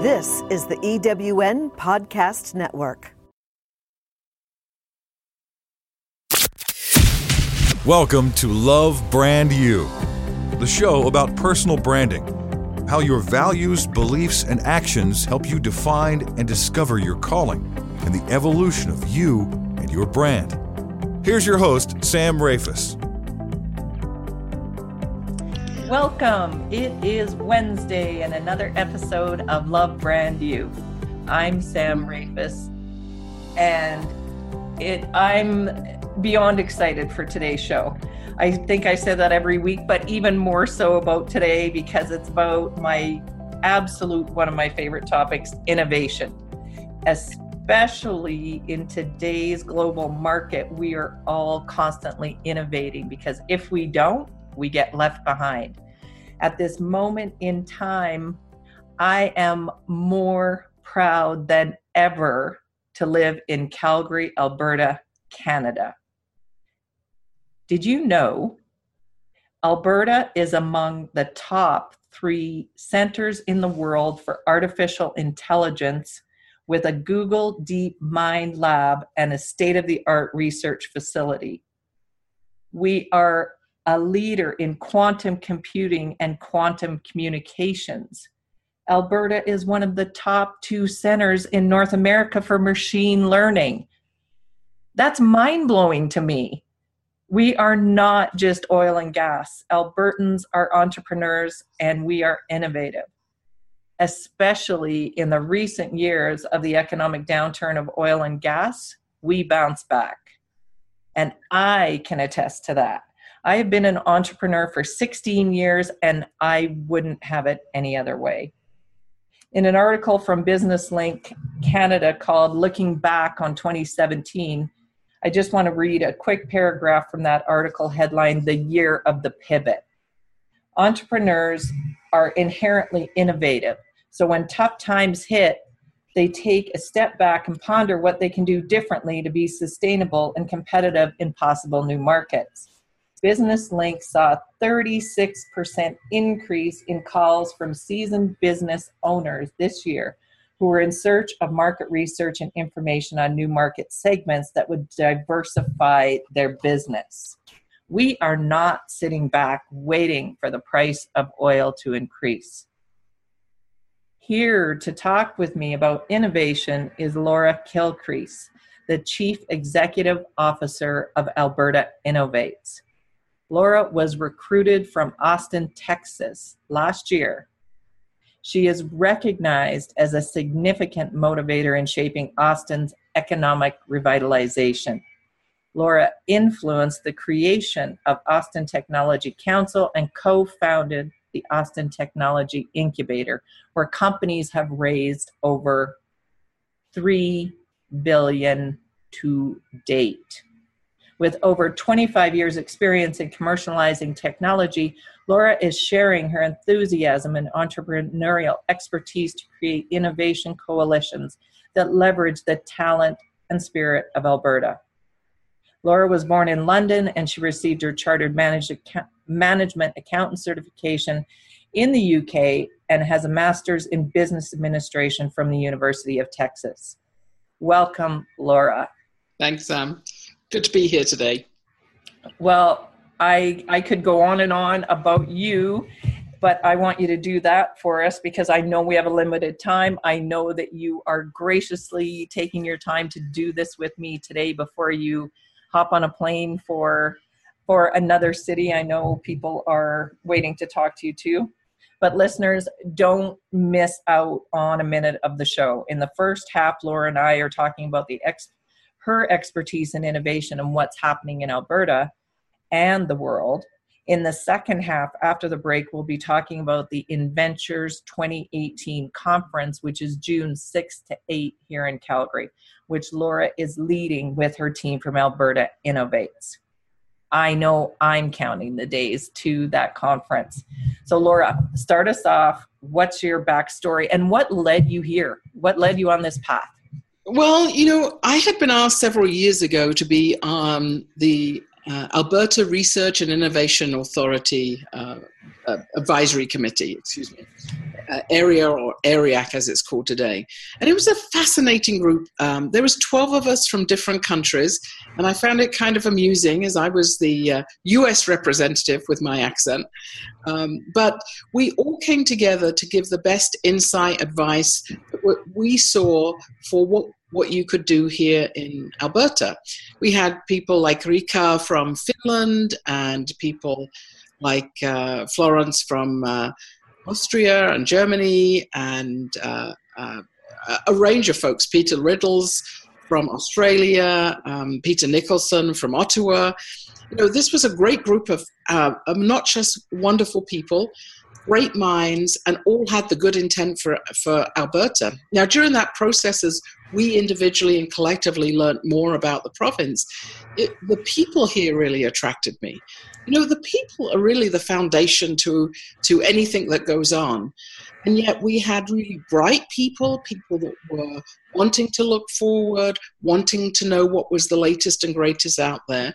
This is the EWN Podcast Network. Welcome to Love Brand You, the show about personal branding, how your values, beliefs, and actions help you define and discover your calling and the evolution of you and your brand. Here's your host, Sam Rafus. Welcome. It is Wednesday and another episode of Love Brand You. I'm Sam Rafus, and it I'm beyond excited for today's show. I think I say that every week, but even more so about today because it's about my absolute one of my favorite topics, innovation. Especially in today's global market, we are all constantly innovating because if we don't, we get left behind. At this moment in time, I am more proud than ever to live in Calgary, Alberta, Canada. Did you know Alberta is among the top three centers in the world for artificial intelligence with a Google Deep Mind lab and a state of the art research facility? We are a leader in quantum computing and quantum communications. Alberta is one of the top two centers in North America for machine learning. That's mind blowing to me. We are not just oil and gas. Albertans are entrepreneurs and we are innovative, especially in the recent years of the economic downturn of oil and gas. We bounce back. And I can attest to that. I have been an entrepreneur for 16 years and I wouldn't have it any other way. In an article from Business Link Canada called Looking Back on 2017, I just want to read a quick paragraph from that article headlined The Year of the Pivot. Entrepreneurs are inherently innovative. So when tough times hit, they take a step back and ponder what they can do differently to be sustainable and competitive in possible new markets. Business Link saw a 36% increase in calls from seasoned business owners this year who were in search of market research and information on new market segments that would diversify their business. We are not sitting back waiting for the price of oil to increase. Here to talk with me about innovation is Laura Kilcrease, the Chief Executive Officer of Alberta Innovates. Laura was recruited from Austin, Texas last year. She is recognized as a significant motivator in shaping Austin's economic revitalization. Laura influenced the creation of Austin Technology Council and co founded the Austin Technology Incubator, where companies have raised over 3 billion to date. With over 25 years' experience in commercializing technology, Laura is sharing her enthusiasm and entrepreneurial expertise to create innovation coalitions that leverage the talent and spirit of Alberta. Laura was born in London and she received her Chartered Management Accountant certification in the UK and has a master's in business administration from the University of Texas. Welcome, Laura. Thanks, Sam. Good to be here today. Well, I I could go on and on about you, but I want you to do that for us because I know we have a limited time. I know that you are graciously taking your time to do this with me today before you hop on a plane for for another city. I know people are waiting to talk to you too. But listeners, don't miss out on a minute of the show. In the first half, Laura and I are talking about the ex- her expertise in innovation and what's happening in Alberta and the world. In the second half, after the break, we'll be talking about the Inventures 2018 conference, which is June 6 to 8 here in Calgary, which Laura is leading with her team from Alberta Innovates. I know I'm counting the days to that conference. So, Laura, start us off. What's your backstory and what led you here? What led you on this path? Well, you know, I had been asked several years ago to be on the uh, Alberta Research and Innovation Authority uh, uh, Advisory Committee, excuse me. uh, area or AREAC as it's called today. And it was a fascinating group. Um, there was 12 of us from different countries, and I found it kind of amusing as I was the uh, US representative with my accent. Um, but we all came together to give the best insight, advice that we saw for what what you could do here in Alberta. We had people like Rika from Finland and people like uh, Florence from uh, Austria and Germany, and uh, uh, a range of folks. Peter Riddles from Australia, um, Peter Nicholson from Ottawa. You know, this was a great group of, uh, not just wonderful people, great minds, and all had the good intent for for Alberta. Now, during that process, as we individually and collectively learned more about the province, it, the people here really attracted me. You know the people are really the foundation to to anything that goes on. And yet we had really bright people people that were wanting to look forward wanting to know what was the latest and greatest out there.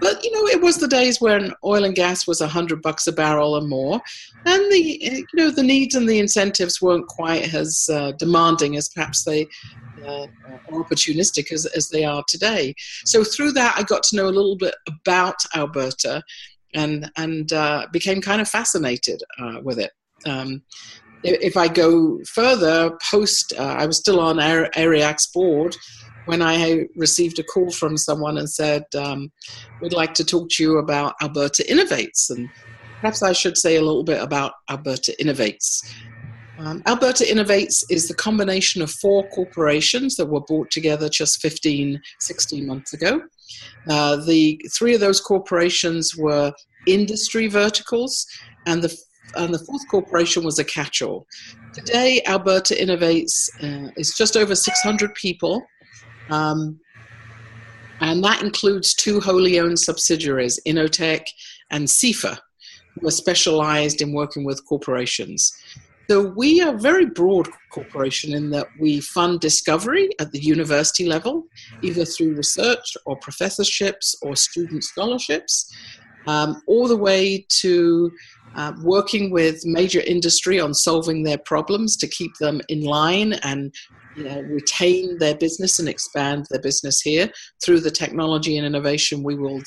But you know it was the days when oil and gas was a hundred bucks a barrel or more and the you know the needs and the incentives weren't quite as uh, demanding as perhaps they uh, opportunistic as, as they are today. So through that, I got to know a little bit about Alberta, and and uh, became kind of fascinated uh, with it. Um, if I go further, post uh, I was still on AREAC's board when I received a call from someone and said, um, "We'd like to talk to you about Alberta Innovates," and perhaps I should say a little bit about Alberta Innovates. Um, Alberta Innovates is the combination of four corporations that were brought together just 15, 16 months ago. Uh, the three of those corporations were industry verticals, and the and the fourth corporation was a catch-all. Today, Alberta Innovates uh, is just over 600 people, um, and that includes two wholly owned subsidiaries, Innotech and C-FER, who are specialized in working with corporations. So we are a very broad corporation in that we fund discovery at the university level, either through research or professorships or student scholarships, um, all the way to uh, working with major industry on solving their problems to keep them in line and you know, retain their business and expand their business here through the technology and innovation we will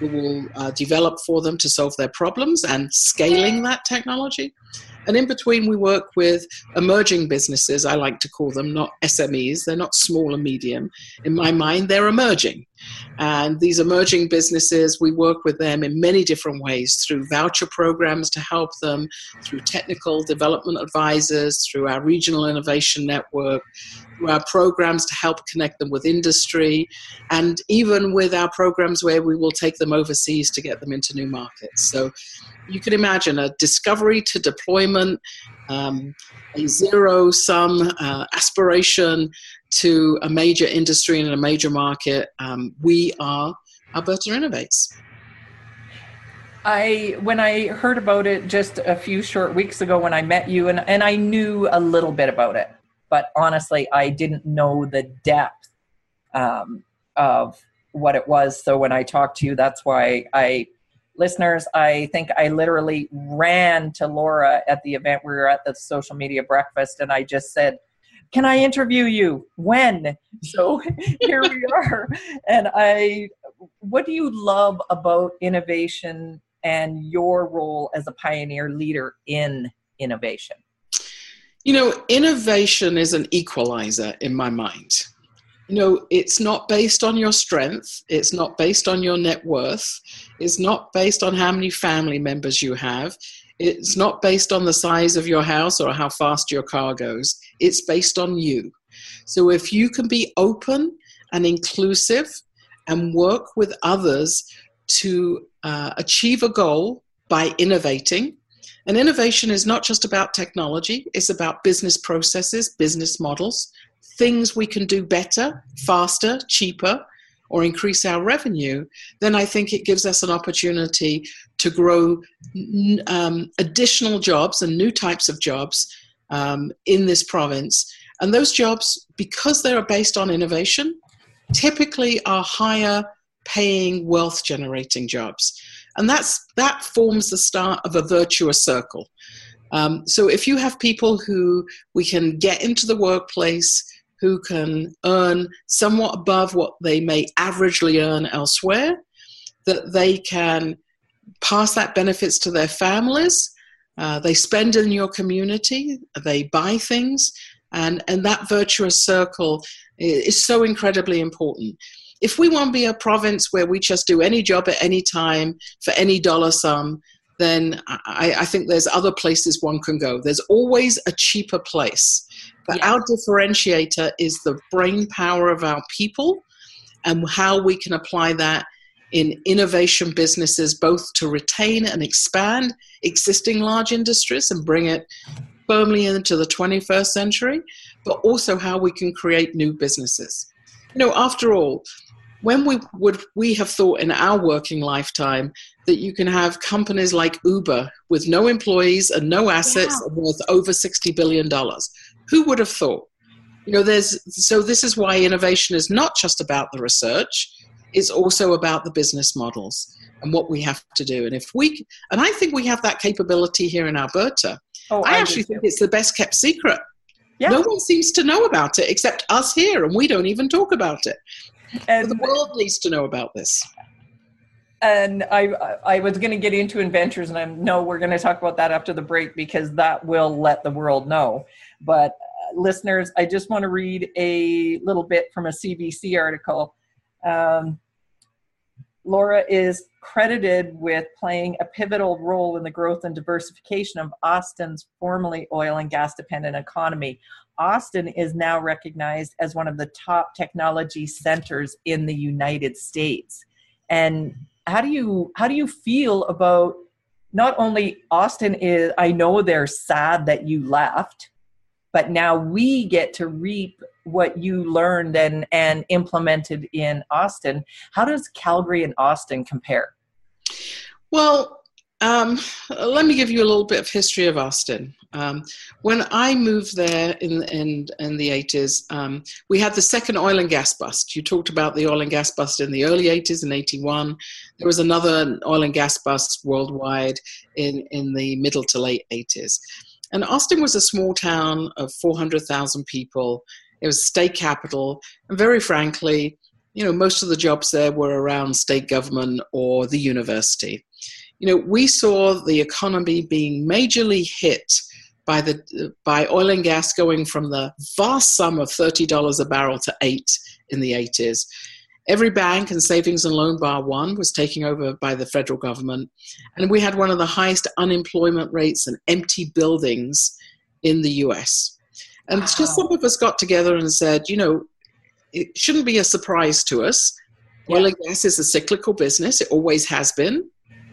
we will uh, develop for them to solve their problems and scaling that technology. And in between, we work with emerging businesses, I like to call them, not SMEs. They're not small and medium. In my mind, they're emerging. And these emerging businesses, we work with them in many different ways through voucher programs to help them, through technical development advisors, through our regional innovation network, through our programs to help connect them with industry, and even with our programs where we will take them overseas to get them into new markets. So you can imagine a discovery to deployment, um, a zero sum uh, aspiration to a major industry and a major market. Um, we are Alberta Innovates. I when I heard about it just a few short weeks ago when I met you and, and I knew a little bit about it, but honestly I didn't know the depth um, of what it was. So when I talked to you, that's why I listeners, I think I literally ran to Laura at the event. We were at the social media breakfast, and I just said, Can I interview you? When? So here we are. And I, what do you love about innovation and your role as a pioneer leader in innovation? You know, innovation is an equalizer in my mind know, it's not based on your strength, it's not based on your net worth, it's not based on how many family members you have, it's not based on the size of your house or how fast your car goes, it's based on you. So if you can be open and inclusive and work with others to uh, achieve a goal by innovating, and innovation is not just about technology, it's about business processes, business models, things we can do better, faster, cheaper, or increase our revenue, then I think it gives us an opportunity to grow um, additional jobs and new types of jobs um, in this province. And those jobs, because they are based on innovation, typically are higher paying, wealth generating jobs. And that's, that forms the start of a virtuous circle. Um, so if you have people who we can get into the workplace, who can earn somewhat above what they may averagely earn elsewhere, that they can pass that benefits to their families. Uh, they spend in your community, they buy things, and, and that virtuous circle is so incredibly important. If we want to be a province where we just do any job at any time for any dollar sum, then I, I think there's other places one can go. There's always a cheaper place. But our differentiator is the brain power of our people and how we can apply that in innovation businesses, both to retain and expand existing large industries and bring it firmly into the 21st century, but also how we can create new businesses. You know, after all, when we would we have thought in our working lifetime that you can have companies like Uber with no employees and no assets yeah. worth over 60 billion dollars who would have thought you know there's so this is why innovation is not just about the research it's also about the business models and what we have to do. And if we, and I think we have that capability here in Alberta. Oh, I, I actually think it's the best kept secret. Yeah. No one seems to know about it except us here, and we don't even talk about it. And the world needs to know about this. And I, I was going to get into Inventures, and I know we're going to talk about that after the break because that will let the world know. But uh, listeners, I just want to read a little bit from a CBC article. Um, Laura is credited with playing a pivotal role in the growth and diversification of Austin's formerly oil and gas dependent economy. Austin is now recognized as one of the top technology centers in the United States. And how do you how do you feel about not only Austin is I know they're sad that you left, but now we get to reap what you learned and and implemented in Austin. How does Calgary and Austin compare? Well, um, let me give you a little bit of history of Austin. Um, when I moved there in in, in the 80s, um, we had the second oil and gas bust. You talked about the oil and gas bust in the early 80s in 81. There was another oil and gas bust worldwide in, in the middle to late 80s. And Austin was a small town of 400,000 people. It was state capital, and very frankly, you know, most of the jobs there were around state government or the university. You know, we saw the economy being majorly hit by the by oil and gas going from the vast sum of thirty dollars a barrel to eight in the eighties. Every bank and savings and loan bar one was taken over by the federal government, and we had one of the highest unemployment rates and empty buildings in the U.S. And wow. just some of us got together and said, you know, it shouldn't be a surprise to us. Yeah. Oil and gas is a cyclical business. It always has been,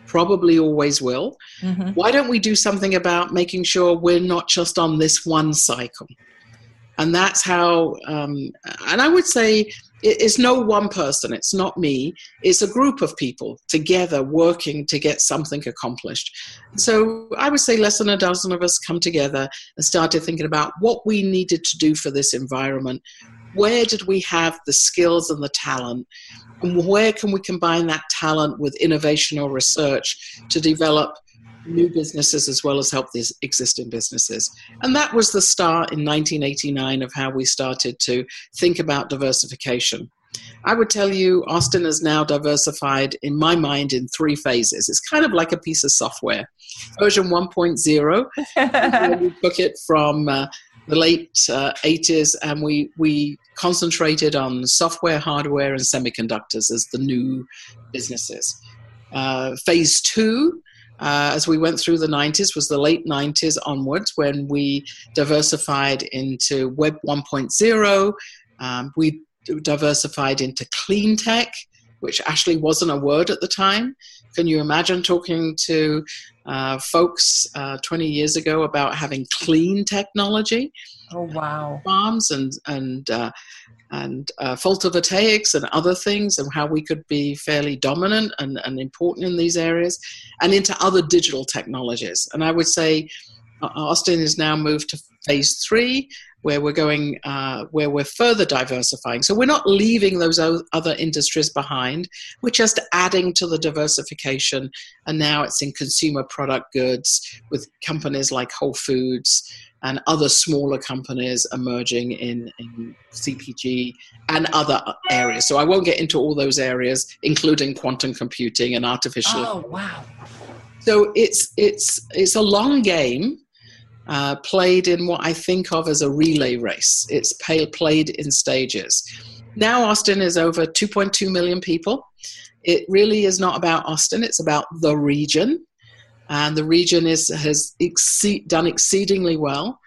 probably always will. Mm-hmm. Why don't we do something about making sure we're not just on this one cycle? And that's how, um, and I would say it's no one person, it's not me, it's a group of people together working to get something accomplished. So I would say less than a dozen of us come together and started thinking about what we needed to do for this environment. Where did we have the skills and the talent? And where can we combine that talent with innovation or research to develop new businesses as well as help these existing businesses. And that was the start in 1989 of how we started to think about diversification. I would tell you, Austin is now diversified, in my mind, in three phases. It's kind of like a piece of software. Version 1.0, we took it from uh, the late uh, 80s and we, we concentrated on software, hardware, and semiconductors as the new businesses. Uh, phase two uh, as we went through the 90s was the late 90s onwards when we diversified into Web 1.0. Um, we diversified into clean tech, which actually wasn't a word at the time. Can you imagine talking to uh, folks uh, 20 years ago about having clean technology? Oh wow! Farms and and uh, and uh, photovoltaics and other things, and how we could be fairly dominant and, and important in these areas, and into other digital technologies. And I would say uh, Austin has now moved to phase three, where we're going, uh, where we're further diversifying. So we're not leaving those other industries behind. We're just adding to the diversification. And now it's in consumer product goods with companies like Whole Foods and other smaller companies emerging in, in CPG and other areas. So I won't get into all those areas, including quantum computing and artificial. Oh wow! So it's it's it's a long game. Uh, played in what I think of as a relay race. It's pay, played in stages. Now, Austin is over 2.2 million people. It really is not about Austin, it's about the region and the region is has exceed, done exceedingly well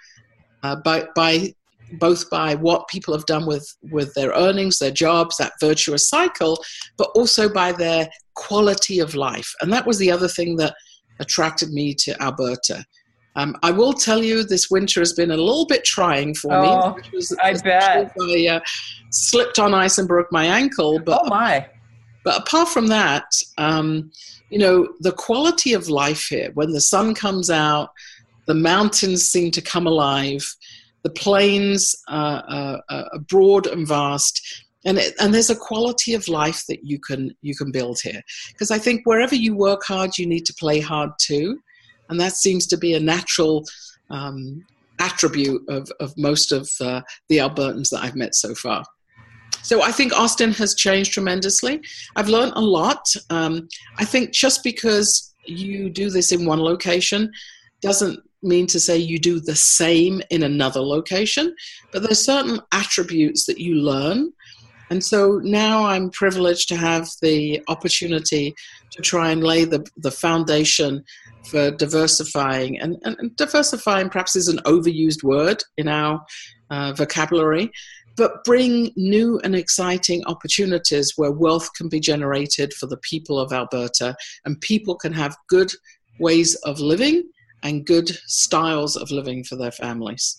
uh, by, by both by what people have done with with their earnings, their jobs, that virtuous cycle, but also by their quality of life. And that was the other thing that attracted me to Alberta. Um, I will tell you, this winter has been a little bit trying for oh, me. Was, I bet. I uh, slipped on ice and broke my ankle. But, oh my! But apart from that, um, you know, the quality of life here, when the sun comes out, the mountains seem to come alive, the plains uh, uh, are broad and vast. And, it, and there's a quality of life that you can you can build here because I think wherever you work hard you need to play hard too, and that seems to be a natural um, attribute of, of most of uh, the Albertans that I've met so far. So I think Austin has changed tremendously. I've learned a lot. Um, I think just because you do this in one location doesn't mean to say you do the same in another location, but there's certain attributes that you learn. And so now I'm privileged to have the opportunity to try and lay the, the foundation for diversifying. And, and, and diversifying perhaps is an overused word in our uh, vocabulary, but bring new and exciting opportunities where wealth can be generated for the people of Alberta and people can have good ways of living and good styles of living for their families.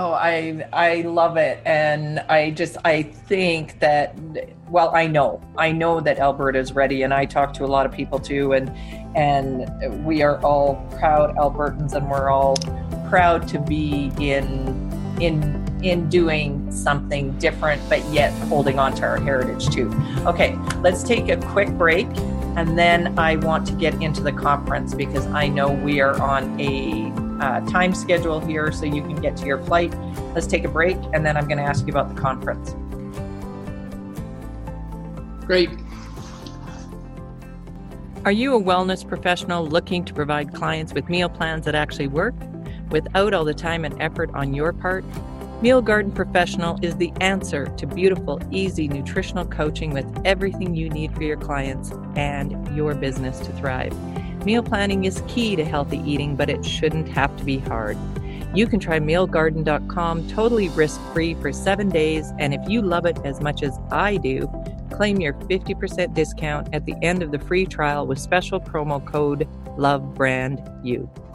Oh, I I love it, and I just I think that well, I know I know that Alberta is ready, and I talk to a lot of people too, and and we are all proud Albertans, and we're all proud to be in in in doing something different, but yet holding on to our heritage too. Okay, let's take a quick break. And then I want to get into the conference because I know we are on a uh, time schedule here so you can get to your flight. Let's take a break and then I'm going to ask you about the conference. Great. Are you a wellness professional looking to provide clients with meal plans that actually work without all the time and effort on your part? Meal Garden Professional is the answer to beautiful, easy nutritional coaching with everything you need for your clients and your business to thrive. Meal planning is key to healthy eating, but it shouldn't have to be hard. You can try mealgarden.com totally risk free for seven days, and if you love it as much as I do, claim your 50% discount at the end of the free trial with special promo code LOVEBRANDYOU.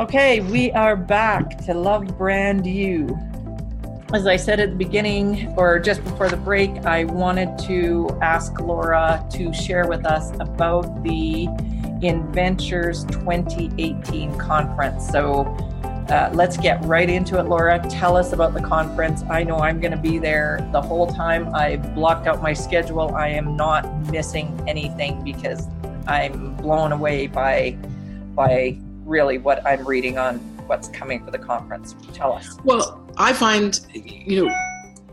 Okay, we are back to Love Brand You. As I said at the beginning, or just before the break, I wanted to ask Laura to share with us about the Inventures 2018 conference. So uh, let's get right into it, Laura. Tell us about the conference. I know I'm going to be there the whole time. I've blocked out my schedule. I am not missing anything because I'm blown away by by really what I'm reading on what's coming for the conference. Tell us. Well, I find, you know,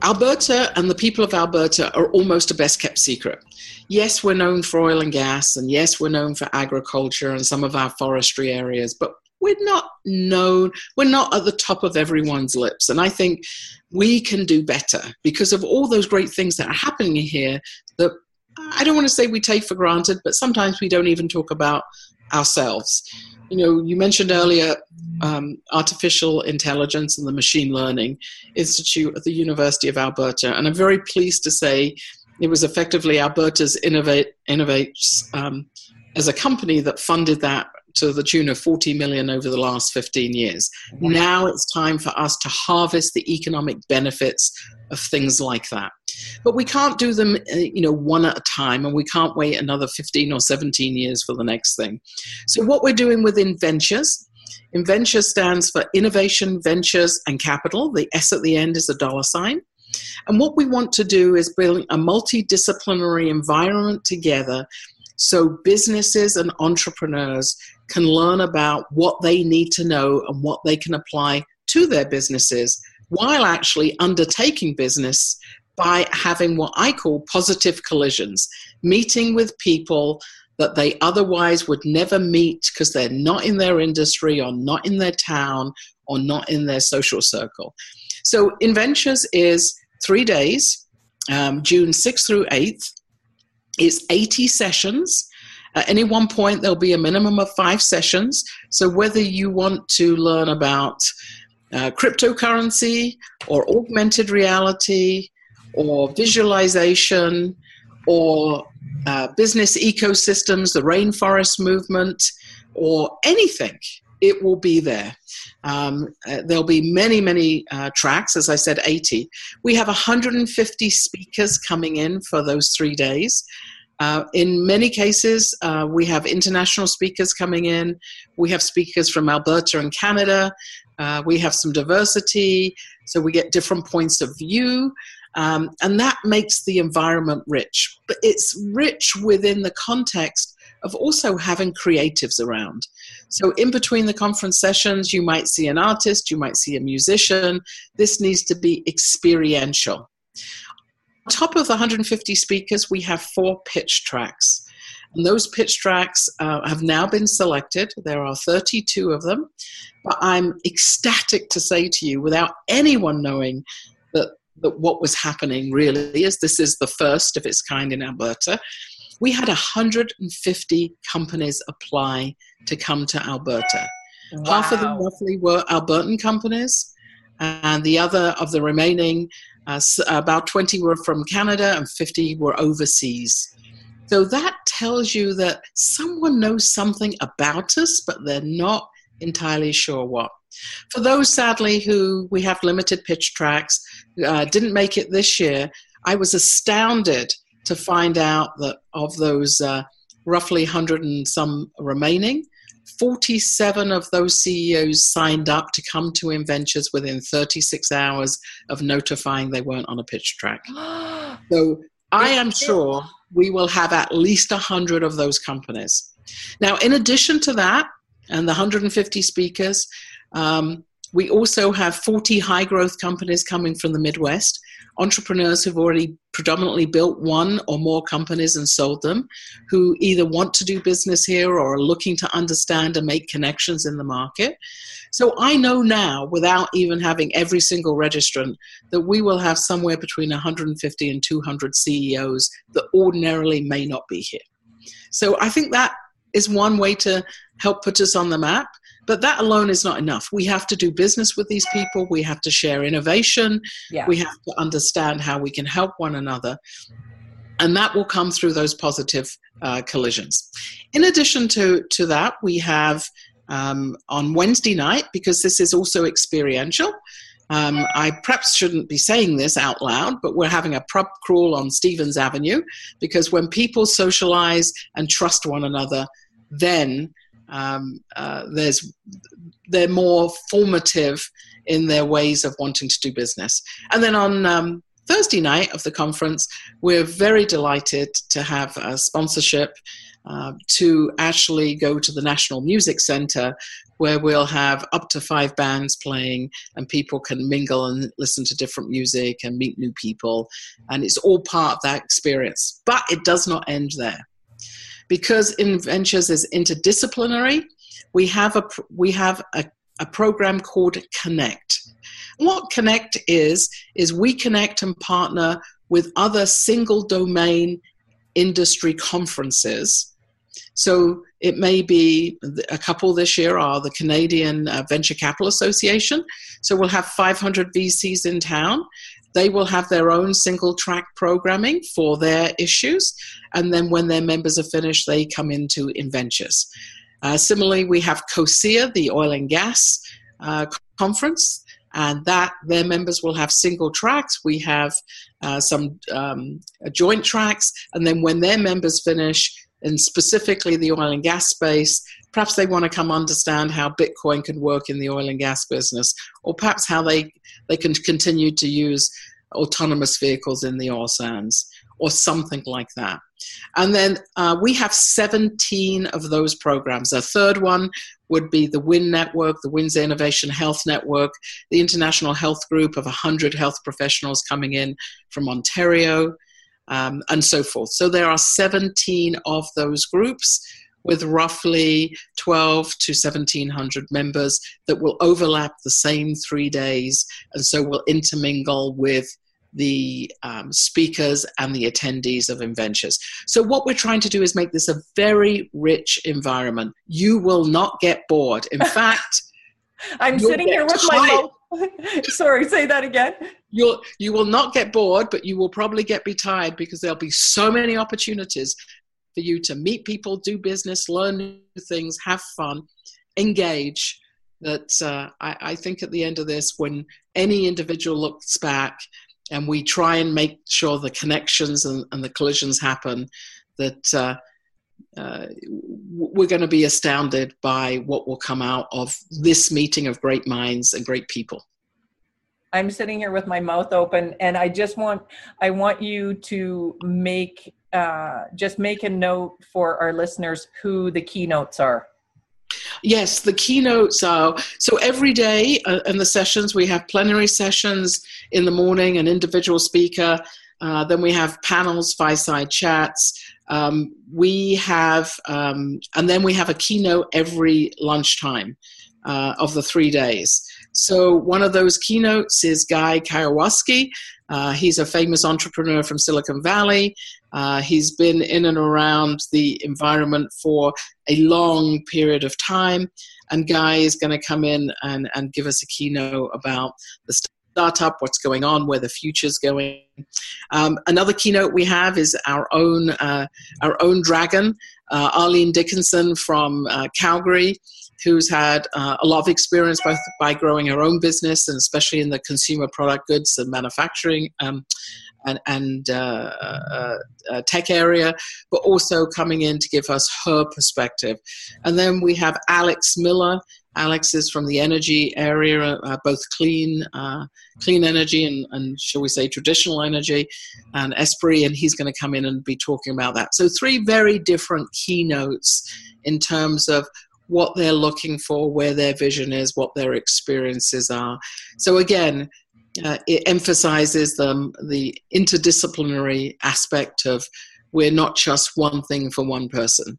Alberta and the people of Alberta are almost a best kept secret. Yes, we're known for oil and gas, and yes, we're known for agriculture and some of our forestry areas, but we're not known, we're not at the top of everyone's lips. And I think we can do better because of all those great things that are happening here that I don't want to say we take for granted, but sometimes we don't even talk about ourselves. You know, you mentioned earlier um, artificial intelligence and the machine learning institute at the University of Alberta, and I'm very pleased to say it was effectively Alberta's Innovate Innovates um, as a company that funded that to the tune of 40 million over the last 15 years. Now it's time for us to harvest the economic benefits of things like that. But we can't do them, uh, you know, one at a time, and we can't wait another 15 or 17 years for the next thing. So what we're doing with Inventures, Inventure stands for Innovation, Ventures, and Capital. The S at the end is a dollar sign. And what we want to do is build a multidisciplinary environment together so businesses and entrepreneurs can learn about what they need to know and what they can apply to their businesses while actually undertaking business by having what I call positive collisions, meeting with people that they otherwise would never meet because they're not in their industry or not in their town or not in their social circle. So, Inventures is three days, um, June 6th through 8th. It's 80 sessions. At any one point, there'll be a minimum of five sessions. So, whether you want to learn about uh, cryptocurrency or augmented reality or visualization or uh, business ecosystems, the rainforest movement, or anything, it will be there. Um, uh, there'll be many, many uh, tracks, as I said, 80. We have 150 speakers coming in for those three days. Uh, in many cases, uh, we have international speakers coming in. We have speakers from Alberta and Canada. Uh, we have some diversity, so we get different points of view. Um, and that makes the environment rich. But it's rich within the context of also having creatives around. So, in between the conference sessions, you might see an artist, you might see a musician. This needs to be experiential. On top of the 150 speakers, we have four pitch tracks. And those pitch tracks uh, have now been selected. There are 32 of them. But I'm ecstatic to say to you, without anyone knowing, that, that what was happening really is this is the first of its kind in Alberta. We had 150 companies apply to come to Alberta. Wow. Half of them roughly were Albertan companies, and the other of the remaining, uh, about 20 were from Canada and 50 were overseas. So that tells you that someone knows something about us, but they're not entirely sure what. For those, sadly, who we have limited pitch tracks, uh, didn't make it this year, I was astounded to find out that of those uh, roughly 100 and some remaining, 47 of those CEOs signed up to come to Inventures within 36 hours of notifying they weren't on a pitch track. so I am sure we will have at least 100 of those companies. Now, in addition to that, and the 150 speakers, um, we also have 40 high growth companies coming from the Midwest, entrepreneurs who've already predominantly built one or more companies and sold them, who either want to do business here or are looking to understand and make connections in the market. So I know now, without even having every single registrant, that we will have somewhere between 150 and 200 CEOs that ordinarily may not be here. So I think that is one way to help put us on the map. But that alone is not enough. We have to do business with these people. We have to share innovation. Yeah. We have to understand how we can help one another. And that will come through those positive uh, collisions. In addition to, to that, we have um, on Wednesday night, because this is also experiential, um, I perhaps shouldn't be saying this out loud, but we're having a pub crawl on Stephens Avenue because when people socialize and trust one another, then um, uh, there's they're more formative in their ways of wanting to do business. And then on um, Thursday night of the conference, we're very delighted to have a sponsorship uh, to actually go to the National Music Center where we'll have up to five bands playing and people can mingle and listen to different music and meet new people. And it's all part of that experience. But it does not end there. Because Inventures is interdisciplinary, we have a, we have a, a program called Connect. What Connect is, is we connect and partner with other single domain industry conferences So it may be a couple this year are the Canadian uh, Venture Capital Association. So we'll have 500 VCs in town. They will have their own single track programming for their issues. And then when their members are finished, they come into InVentures. Uh, similarly, we have COSIA, the oil and gas uh, conference and that their members will have single tracks. We have uh, some um, joint tracks, and then when their members finish, and specifically the oil and gas space, perhaps they want to come understand how Bitcoin can work in the oil and gas business, or perhaps how they they can continue to use autonomous vehicles in the oil sands, or something like that. And then uh, we have 17 of those programs. A third one would be the WIN network, the WINS Innovation Health Network, the International Health Group of 100 health professionals coming in from Ontario, um, and so forth. So there are 17 of those groups with roughly 12 to 1700 members that will overlap the same three days and so will intermingle with the um, speakers and the attendees of InVentures. So, what we're trying to do is make this a very rich environment. You will not get bored. In fact, I'm sitting here with tired. my Sorry, say that again. You'll you will not get bored, but you will probably get be tired because there'll be so many opportunities for you to meet people, do business, learn new things, have fun, engage. That uh, I, I think at the end of this, when any individual looks back and we try and make sure the connections and, and the collisions happen that uh, uh, we're going to be astounded by what will come out of this meeting of great minds and great people i'm sitting here with my mouth open and i just want i want you to make uh, just make a note for our listeners who the keynotes are Yes, the keynotes are so every day uh, in the sessions we have plenary sessions in the morning, an individual speaker. Uh, then we have panels, fireside chats. Um, we have, um, and then we have a keynote every lunchtime uh, of the three days. So one of those keynotes is Guy Kawasaki. Uh, he's a famous entrepreneur from Silicon Valley. Uh, he's been in and around the environment for a long period of time. And Guy is going to come in and, and give us a keynote about the startup, what's going on, where the future's going. Um, another keynote we have is our own, uh, our own dragon, uh, Arlene Dickinson from uh, Calgary who's had uh, a lot of experience both by growing her own business and especially in the consumer product goods and manufacturing um, and, and uh, uh, uh, tech area, but also coming in to give us her perspective. And then we have Alex Miller. Alex is from the energy area, uh, both clean, uh, clean energy and, and, shall we say, traditional energy, and Esprit, and he's going to come in and be talking about that. So three very different keynotes in terms of what they're looking for, where their vision is, what their experiences are. So again, uh, it emphasizes the, the interdisciplinary aspect of we're not just one thing for one person.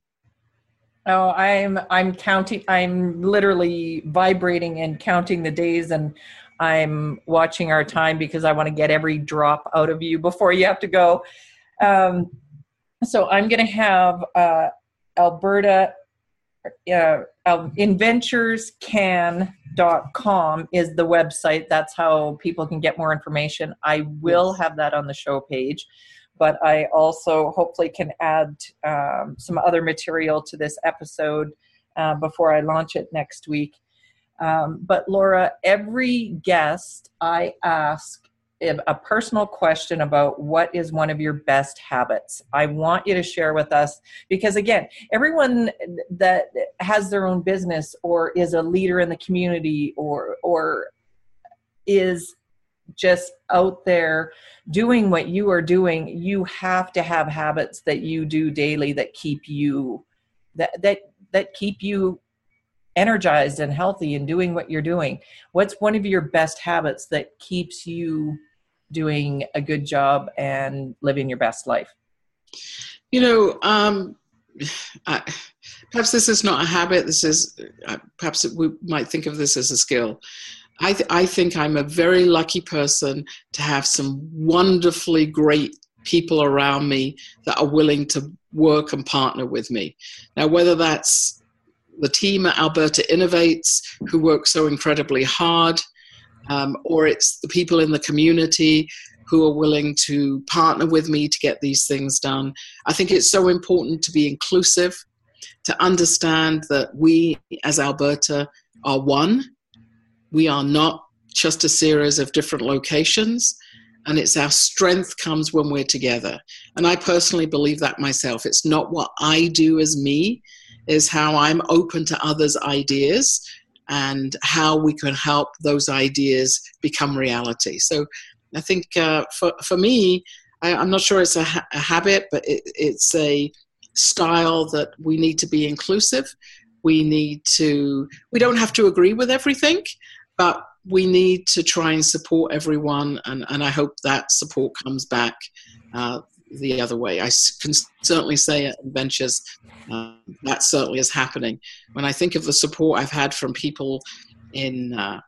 Oh, I'm I'm counting. I'm literally vibrating and counting the days, and I'm watching our time because I want to get every drop out of you before you have to go. Um, so I'm going to have uh, Alberta uh, uh, inventurescan.com is the website. That's how people can get more information. I will have that on the show page, but I also hopefully can add um, some other material to this episode uh, before I launch it next week. Um, but Laura, every guest I ask a personal question about what is one of your best habits. I want you to share with us because, again, everyone that has their own business or is a leader in the community or or is just out there doing what you are doing, you have to have habits that you do daily that keep you that that that keep you energized and healthy and doing what you're doing. What's one of your best habits that keeps you doing a good job and living your best life? You know, um, I, perhaps this is not a habit. This is uh, perhaps we might think of this as a skill. I, th- I think I'm a very lucky person to have some wonderfully great people around me that are willing to work and partner with me. Now, whether that's the team at Alberta Innovates who work so incredibly hard, um, or it's the people in the community who are willing to partner with me to get these things done. I think it's so important to be inclusive, to understand that we as Alberta are one. We are not just a series of different locations and it's our strength comes when we're together. And i personally believe that myself. It's not what i do as me is how i'm open to others ideas and how we can help those ideas become reality. So i think uh, for, for me I, am not sure it's a, ha- a habit but it, it's a style that we need to be inclusive. We need to we don't have to agree with everything but we need to try and support everyone, and, and I hope that support comes back uh, the other way. I can certainly say Inventures uh, that certainly is happening. When I think of the support I've had from people in uh,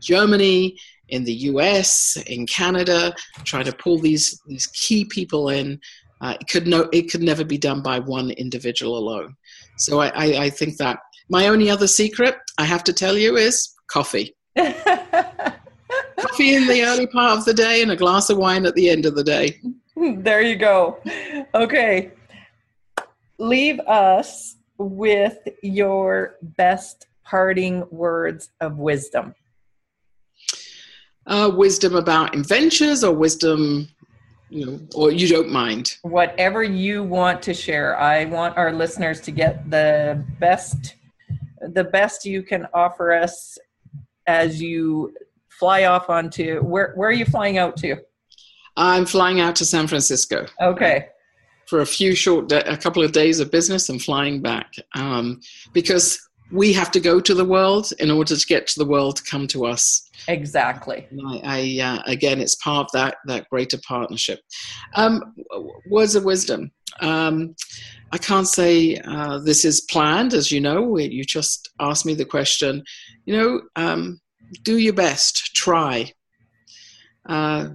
Germany, in the US, in Canada, trying to pull these these key people in, uh, it could no, it could never be done by one individual alone. So I, I, I think that my only other secret I have to tell you is coffee. Coffee in the early part of the day and a glass of wine at the end of the day. There you go. Okay. Leave us with your best parting words of wisdom. Uh, wisdom about inventors or wisdom you know, or you don't mind. Whatever you want to share. I want our listeners to get the best the best you can offer us as you fly off onto where where are you flying out to? I'm flying out to San Francisco. Okay. For a few short, a couple of days of business and flying back, um, because we have to go to the world in order to get to the world to come to us. Exactly. I, I uh, again, it's part of that that greater partnership. Um, words of wisdom. Um, I can't say uh, this is planned, as you know. You just asked me the question. You know, um, do your best. Try. Uh,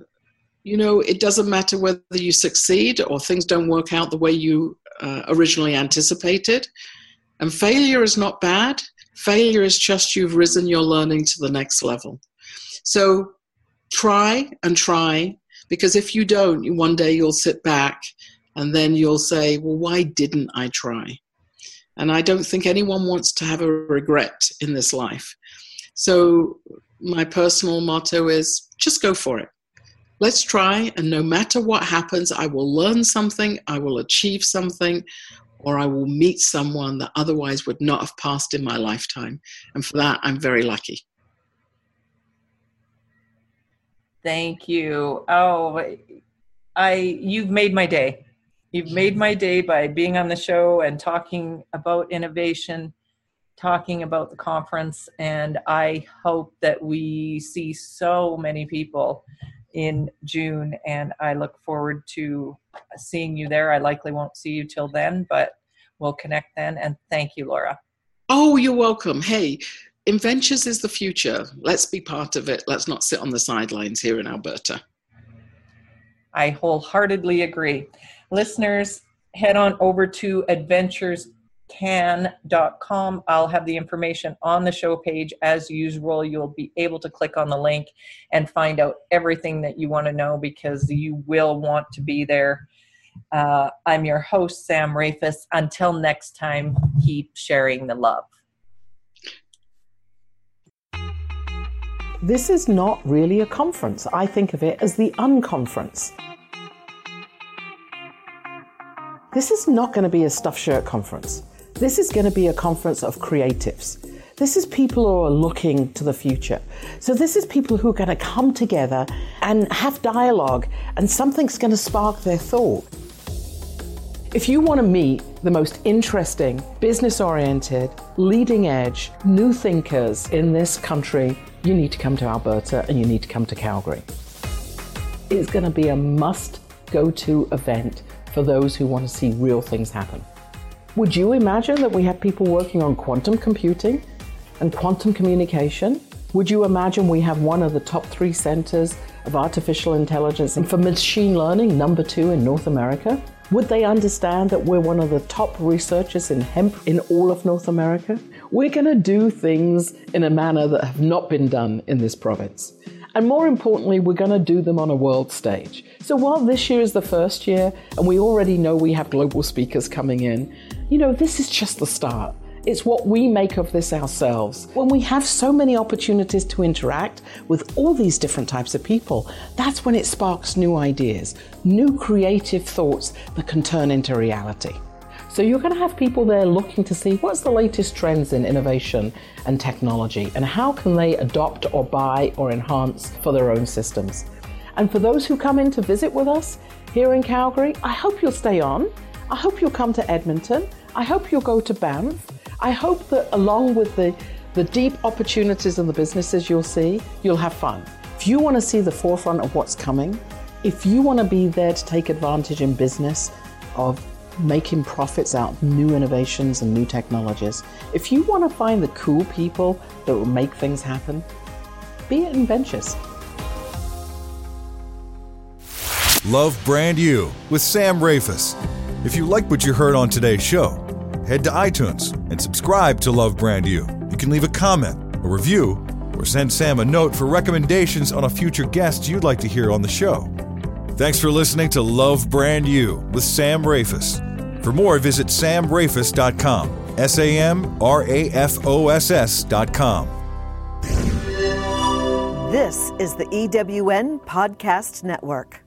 you know, it doesn't matter whether you succeed or things don't work out the way you uh, originally anticipated. And failure is not bad. Failure is just you've risen your learning to the next level. So try and try, because if you don't, one day you'll sit back and then you'll say, well, why didn't I try? And I don't think anyone wants to have a regret in this life. So, my personal motto is just go for it. Let's try, and no matter what happens, I will learn something, I will achieve something, or I will meet someone that otherwise would not have passed in my lifetime. And for that, I'm very lucky. Thank you. Oh, I you've made my day. You've made my day by being on the show and talking about innovation, talking about the conference. And I hope that we see so many people in June. And I look forward to seeing you there. I likely won't see you till then, but we'll connect then. And thank you, Laura. Oh, you're welcome. Hey, Inventures is the future. Let's be part of it. Let's not sit on the sidelines here in Alberta. I wholeheartedly agree. Listeners, head on over to inventurescan.com. I'll have the information on the show page as usual. You'll be able to click on the link and find out everything that you want to know because you will want to be there. Uh, I'm your host, Sam Rafoss. Until next time, keep sharing the love. This is not really a conference. I think of it as the unconference. This is not going to be a stuffed shirt conference. This is going to be a conference of creatives. This is people who are looking to the future. So, this is people who are going to come together and have dialogue, and something's going to spark their thought. If you want to meet the most interesting, business oriented, leading edge, new thinkers in this country, you need to come to Alberta and you need to come to Calgary. It's going to be a must go to event for those who want to see real things happen. Would you imagine that we have people working on quantum computing and quantum communication Would you imagine we have one of the top three centers of artificial intelligence and for machine learning, number two in North America? Would they understand that we're one of the top researchers in hemp in all of North America? We're going to do things in a manner that have not been done in this province. And more importantly, we're going to do them on a world stage. So while this year is the first year and we already know we have global speakers coming in, you know, this is just the start. It's what we make of this ourselves. When we have so many opportunities to interact with all these different types of people, that's when it sparks new ideas, new creative thoughts that can turn into reality. So you're going to have people there looking to see what's the latest trends in innovation and technology and how can they adopt or buy or enhance for their own systems. And for those who come in to visit with us here in Calgary, I hope you'll stay on. I hope you'll come to Edmonton. I hope you'll go to Banff. I hope that along with the, the deep opportunities and the businesses you'll see, you'll have fun. If you want to see the forefront of what's coming, if you want to be there to take advantage in business of making profits out of new innovations and new technologies, if you want to find the cool people that will make things happen, be Inventures. Love Brand You with Sam Rafoss. If you like what you heard on today's show, head to iTunes and subscribe to Love Brand You. You can leave a comment, a review, or send Sam a note for recommendations on a future guest you'd like to hear on the show. Thanks for listening to Love Brand You with Sam Rafoss. For more, visit samrafoss.com. S A M R A F O S S.com. This is the EWN Podcast Network.